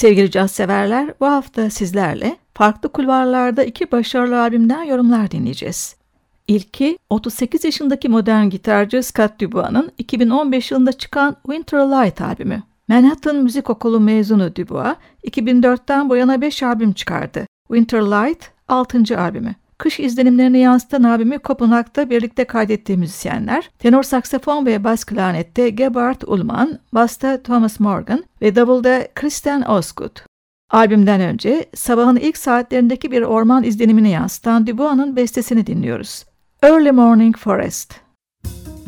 Sevgili caz severler, bu hafta sizlerle farklı kulvarlarda iki başarılı albümden yorumlar dinleyeceğiz. İlki 38 yaşındaki modern gitarcı Scott Dubois'ın 2015 yılında çıkan Winter Light albümü. Manhattan Müzik Okulu mezunu Dubois, 2004'ten bu yana 5 albüm çıkardı. Winter Light 6. albümü. Kış izlenimlerini yansıtan albümü Kopenhag'da birlikte kaydettiği müzisyenler, tenor saksafon ve bas klarnette Gebhard Ullmann, basta Thomas Morgan ve davulda Christian Osgood. Albümden önce sabahın ilk saatlerindeki bir orman izlenimini yansıtan Dubois'ın bestesini dinliyoruz. Early Morning Forest. Early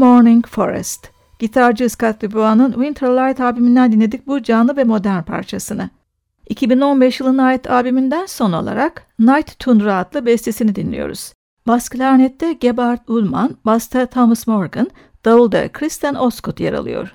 Morning Forest. Gitarcı Scott DuBois'ın Winter Light albümünden dinledik bu canlı ve modern parçasını. 2015 yılına ait albümünden son olarak Night Tundra adlı bestesini dinliyoruz. Bas klarnette Gebhard Ullmann, basta Thomas Morgan, davulda Kristen Osgood yer alıyor.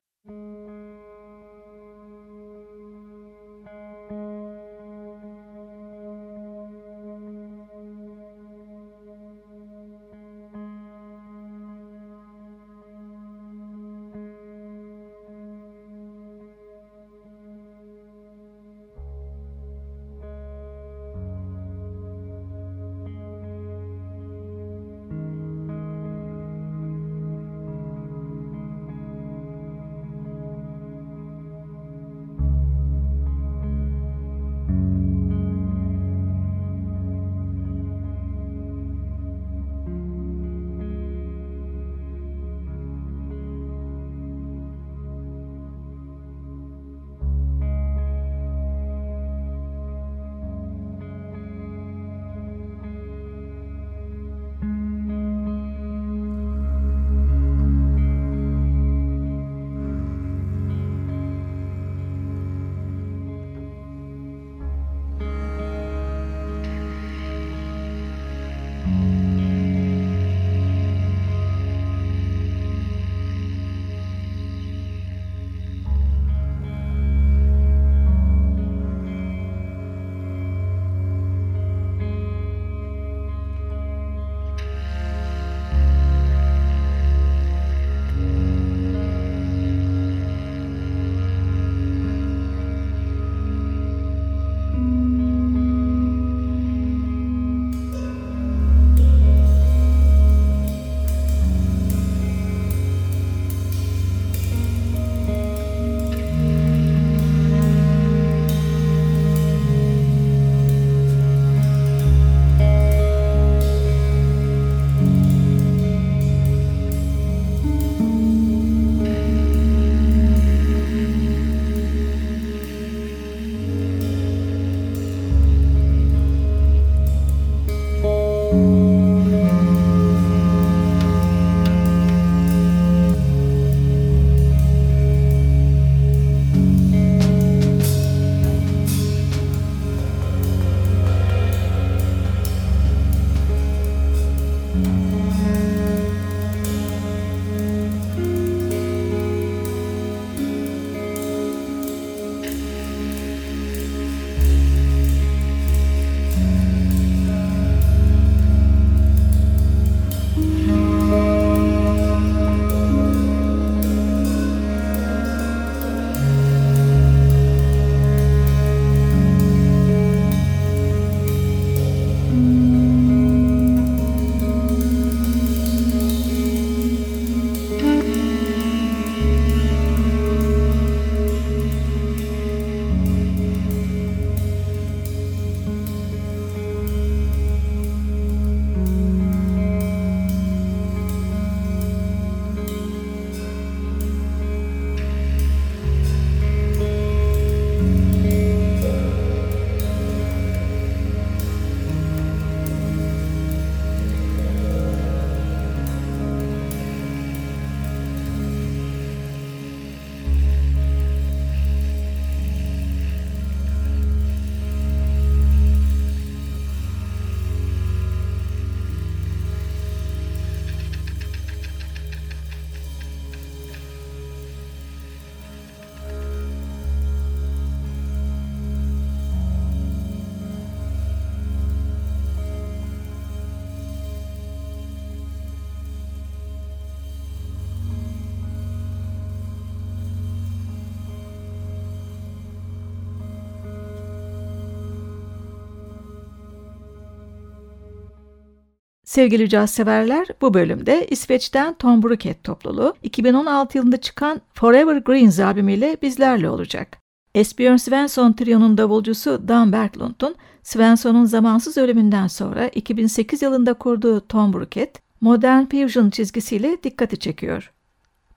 Sevgili caz severler, bu bölümde İsveç'ten Tom Bruket topluluğu 2016 yılında çıkan Forever Greens albümüyle bizlerle olacak. Esbjörn Svensson trionun davulcusu Dan Berglund'un Svensson'un zamansız ölümünden sonra 2008 yılında kurduğu Tom Bruket, modern fusion çizgisiyle dikkati çekiyor.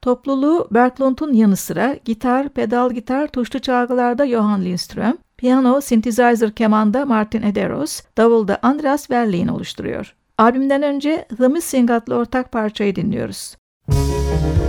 Topluluğu Berglund'un yanı sıra gitar, pedal gitar, tuşlu çalgılarda Johan Lindström, piyano, synthesizer kemanda Martin Ederos, davulda Andreas Verlein oluşturuyor. Albümden önce The Missing adlı ortak parçayı dinliyoruz. Müzik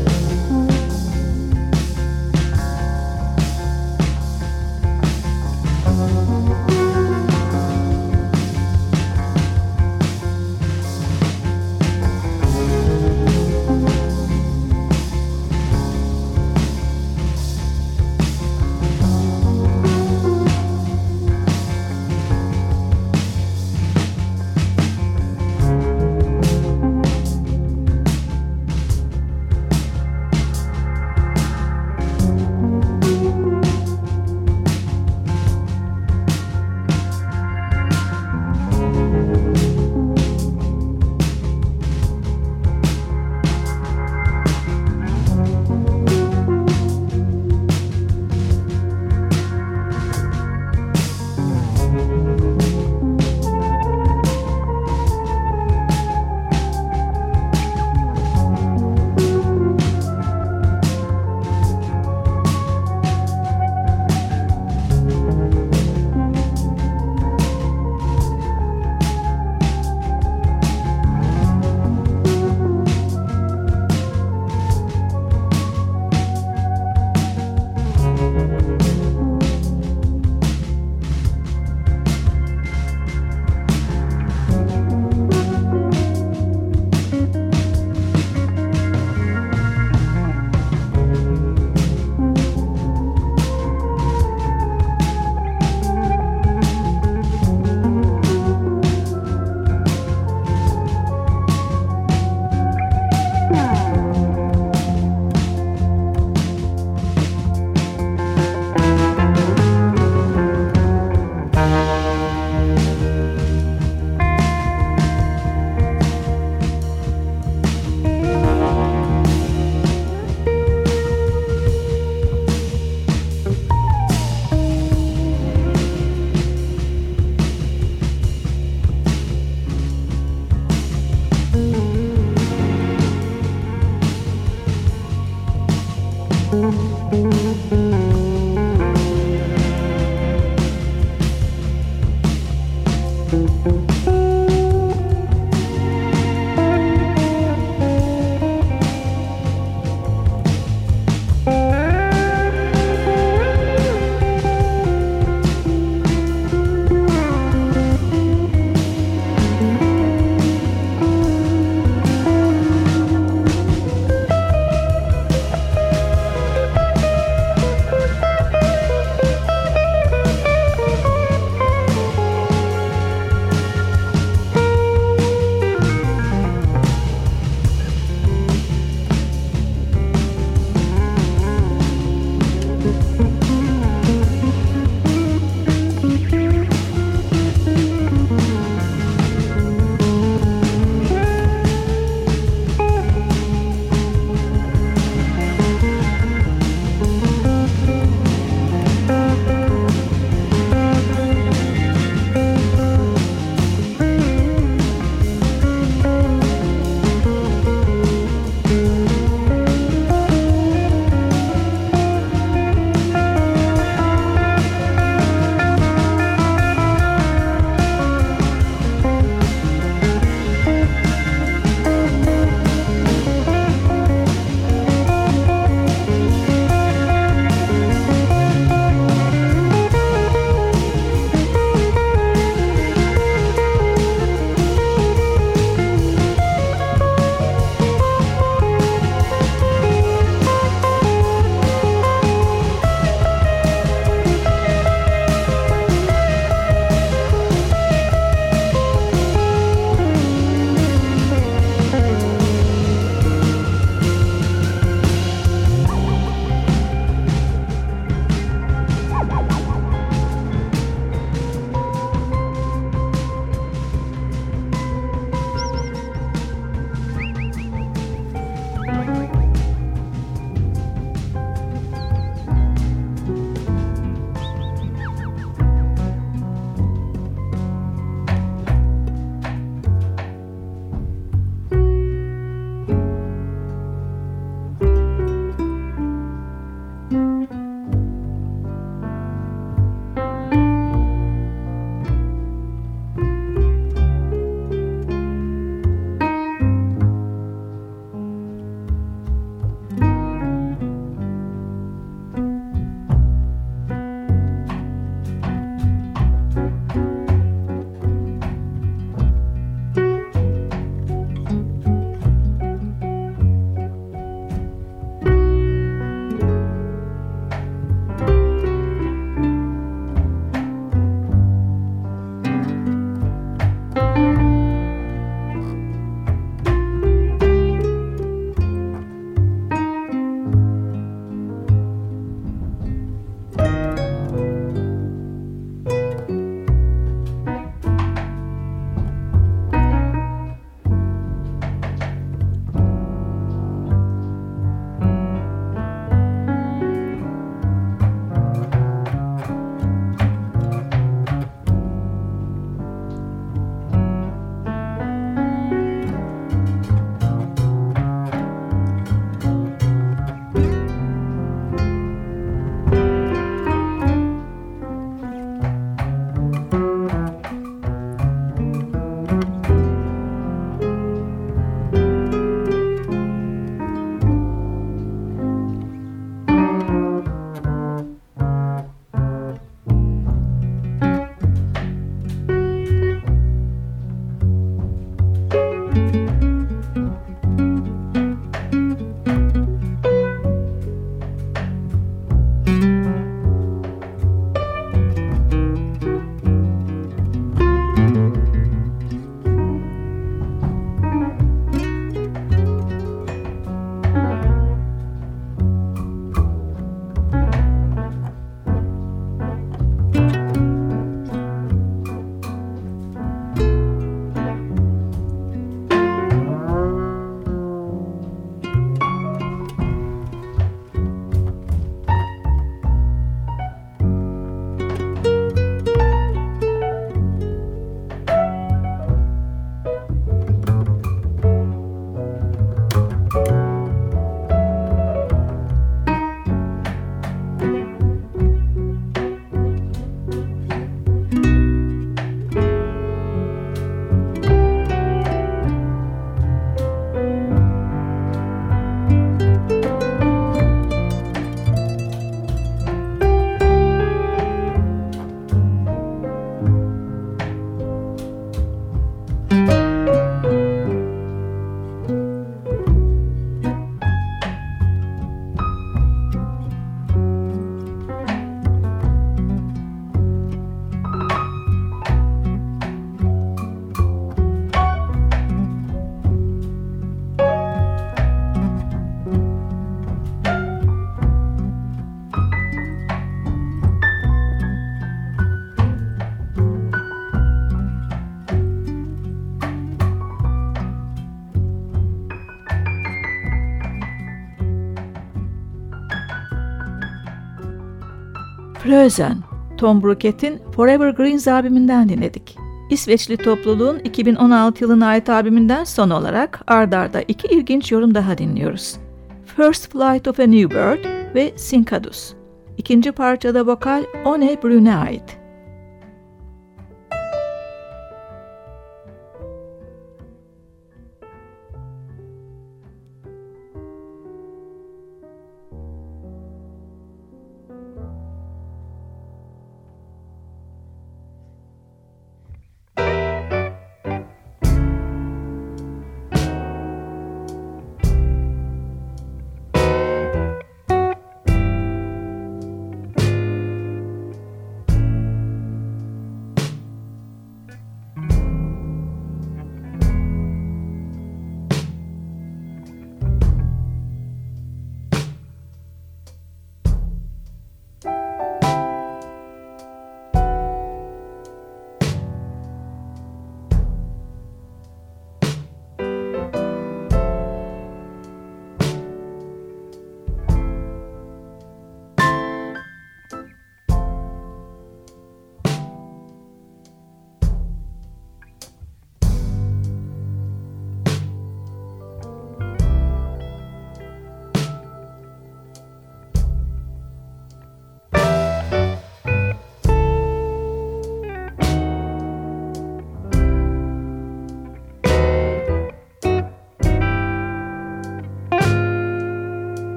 Frözen, Tom Brockett'in Forever Greens albümünden dinledik. İsveçli topluluğun 2016 yılına ait albümünden son olarak ardarda iki ilginç yorum daha dinliyoruz. First Flight of a New Bird ve Sinkadus. İkinci parçada vokal One Brun'e ait.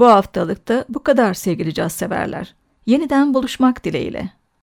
Bu haftalıkta bu kadar sevgili caz severler. Yeniden buluşmak dileğiyle.